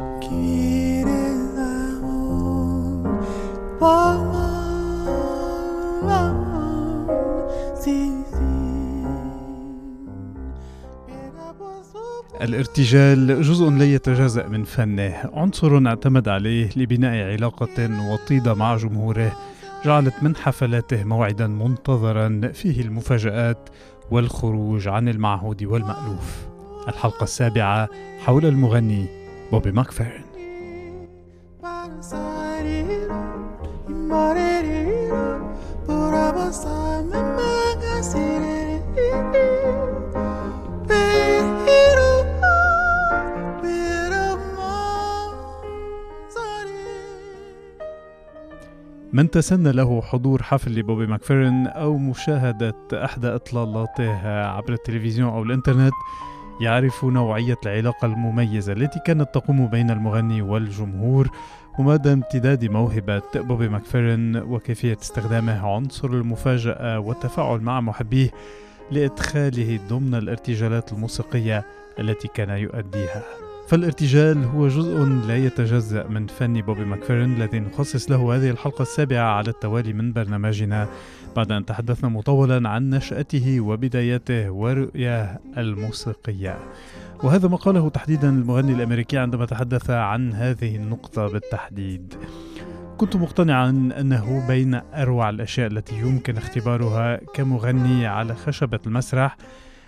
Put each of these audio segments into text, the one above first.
الارتجال جزء لا يتجزأ من فنه. عنصر اعتمد عليه لبناء علاقة وطيدة مع جمهوره. جعلت من حفلاته موعدا منتظرا فيه المفاجآت والخروج عن المعهود والمألوف. الحلقة السابعة حول المغني بوبي ماكفيرن من تسنى له حضور حفل لبوبي ماكفيرن أو مشاهدة إحدى إطلالاته عبر التلفزيون أو الإنترنت يعرف نوعية العلاقة المميزة التي كانت تقوم بين المغني والجمهور ومدى امتداد موهبة بوبي ماكفيرن وكيفية استخدامه عنصر المفاجأة والتفاعل مع محبيه لإدخاله ضمن الارتجالات الموسيقية التي كان يؤديها. فالارتجال هو جزء لا يتجزأ من فن بوبي ماكفيرن الذي نخصص له هذه الحلقة السابعة على التوالي من برنامجنا. بعد أن تحدثنا مطولا عن نشأته وبداياته ورؤياه الموسيقية. وهذا ما قاله تحديدا المغني الأمريكي عندما تحدث عن هذه النقطة بالتحديد. كنت مقتنعا أنه بين أروع الأشياء التي يمكن اختبارها كمغني على خشبة المسرح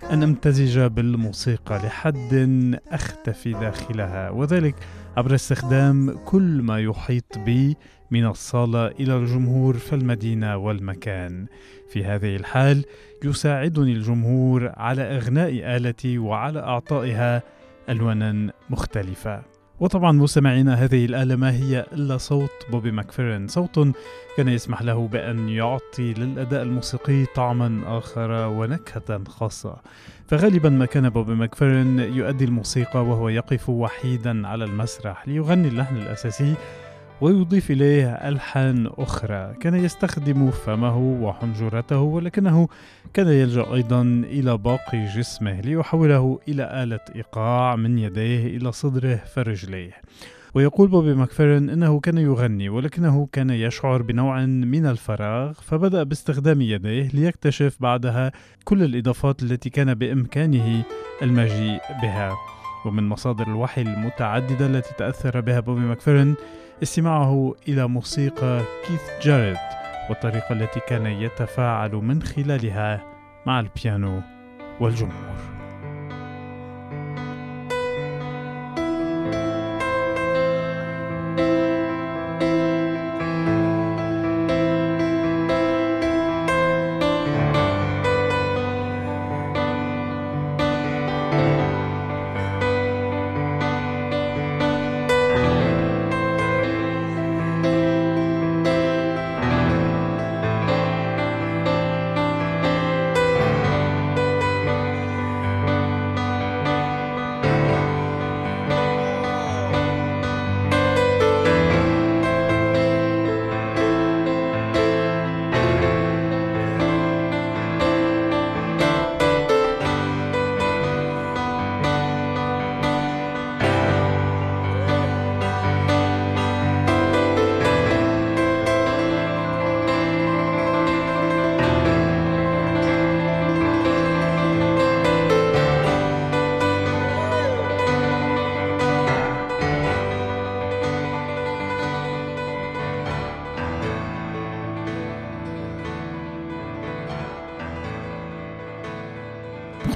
أن أمتزج بالموسيقى لحد أختفي داخلها وذلك عبر استخدام كل ما يحيط بي من الصالة إلى الجمهور في المدينة والمكان. في هذه الحال يساعدني الجمهور على إغناء آلتي وعلى إعطائها ألوانا مختلفة. وطبعا مستمعينا هذه الآلة ما هي إلا صوت بوبي ماكفيرن. صوت كان يسمح له بأن يعطي للأداء الموسيقي طعما آخر ونكهة خاصة. فغالبا ما كان بوبي ماكفيرن يؤدي الموسيقى وهو يقف وحيدا على المسرح ليغني اللحن الأساسي ويضيف إليه ألحان أخرى. كان يستخدم فمه وحنجرته ولكنه كان يلجأ أيضا إلى باقي جسمه ليحوله إلى آلة إيقاع من يديه إلى صدره فرجليه. ويقول بوبي ماكفيرن إنه كان يغني ولكنه كان يشعر بنوع من الفراغ فبدأ باستخدام يديه ليكتشف بعدها كل الإضافات التي كان بإمكانه المجيء بها. ومن مصادر الوحي المتعددة التي تأثر بها بوبي ماكفيرن استماعه إلى موسيقى كيث جاريت والطريقة التي كان يتفاعل من خلالها مع البيانو والجمهور.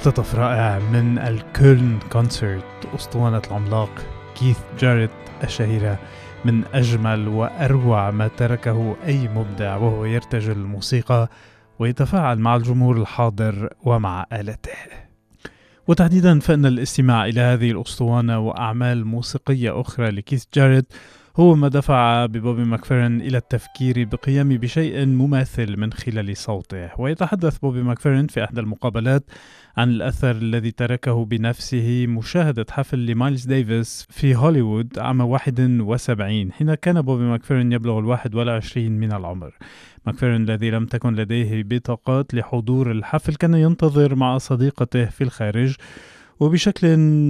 مقتطف رائع من ال Köln Concert أسطوانة العملاق كيث جاريت الشهيرة من أجمل وأروع ما تركه أي مبدع وهو يرتجل الموسيقى ويتفاعل مع الجمهور الحاضر ومع آلته. وتحديدا فإن الاستماع إلى هذه الأسطوانة وأعمال موسيقية أخرى لكيث جاريت هو ما دفع ببوبي ماكفيرن إلى التفكير بقيام بشيء مماثل من خلال صوته. ويتحدث بوبي ماكفيرن في إحدى المقابلات عن الأثر الذي تركه بنفسه مشاهدة حفل لمايلز ديفيس في هوليوود عام 71 حين كان بوبي ماكفيرن يبلغ الواحد والعشرين من العمر. ماكفيرن الذي لم تكن لديه بطاقات لحضور الحفل كان ينتظر مع صديقته في الخارج وبشكل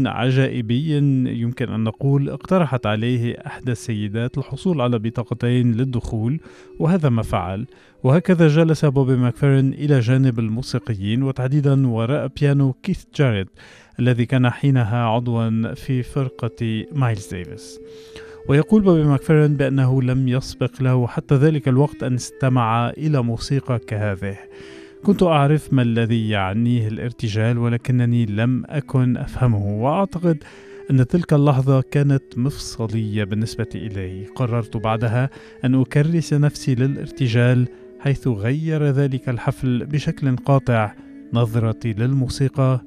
عجائبي يمكن أن نقول اقترحت عليه إحدى السيدات الحصول على بطاقتين للدخول وهذا ما فعل. وهكذا جلس بوبي ماكفيرن إلى جانب الموسيقيين وتحديدا وراء بيانو كيث جاريت الذي كان حينها عضوا في فرقة مايلز ديفيس. ويقول بوبي ماكفيرن بأنه لم يسبق له حتى ذلك الوقت أن استمع إلى موسيقى كهذه. كنت أعرف ما الذي يعنيه الارتجال ولكنني لم أكن أفهمه وأعتقد أن تلك اللحظة كانت مفصلية بالنسبة إلي. قررت بعدها أن أكرس نفسي للارتجال حيث غير ذلك الحفل بشكل قاطع نظرتي للموسيقى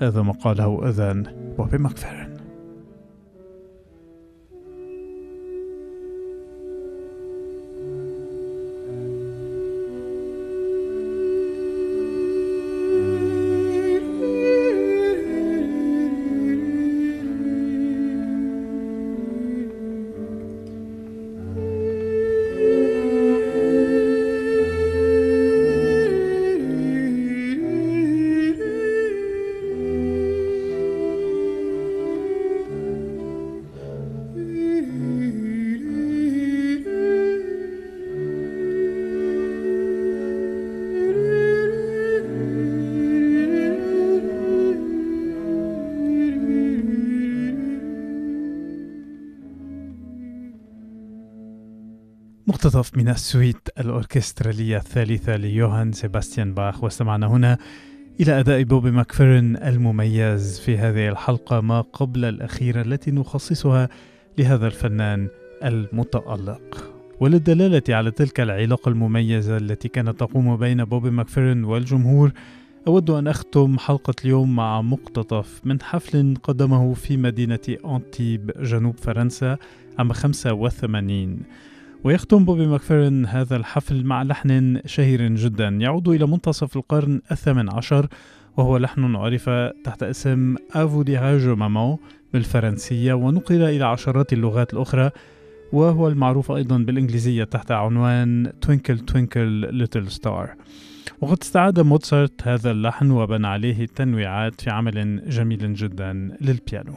هذا ما قاله أذان. بوبي ماكفيرن مقتطف من السويت الأوركسترالية الثالثة ليوهان سيباستيان باخ. واستمعنا هنا إلى أداء بوبي ماكفيرن المميز في هذه الحلقة ما قبل الأخيرة التي نخصصها لهذا الفنان المتألق. وللدلالة على تلك العلاقة المميزة التي كانت تقوم بين بوبي ماكفيرن والجمهور أود أن أختم حلقة اليوم مع مقتطف من حفل قدمه في مدينة أنتيب جنوب فرنسا عام 85 ويختم بوبي ماكفيرن هذا الحفل مع لحن شهير جدا. يعود إلى منتصف القرن الثامن عشر وهو لحن عرف تحت اسم Ah vous dirai-je maman بالفرنسية ونقل إلى عشرات اللغات الأخرى وهو المعروف أيضا بالإنجليزية تحت عنوان Twinkle Twinkle Little Star وقد استعاد موتسارت هذا اللحن وبنى عليه تنويعات في عمل جميل جدا للبيانو.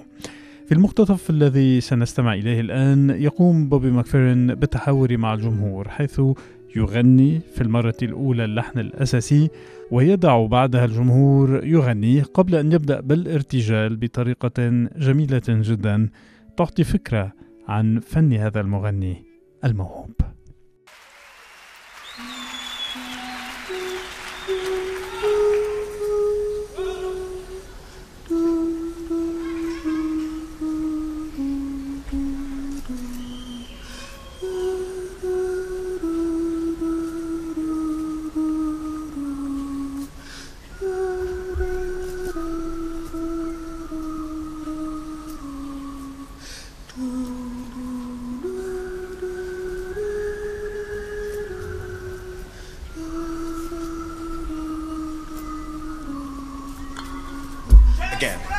في المقتطف الذي سنستمع إليه الآن يقوم بوبي ماكفيرن بالتحاور مع الجمهور حيث يغني في المرة الأولى اللحن الأساسي ويدع بعدها الجمهور يغني قبل أن يبدأ بالارتجال بطريقة جميلة جدا تعطي فكرة عن فن هذا المغني الموهوب. again.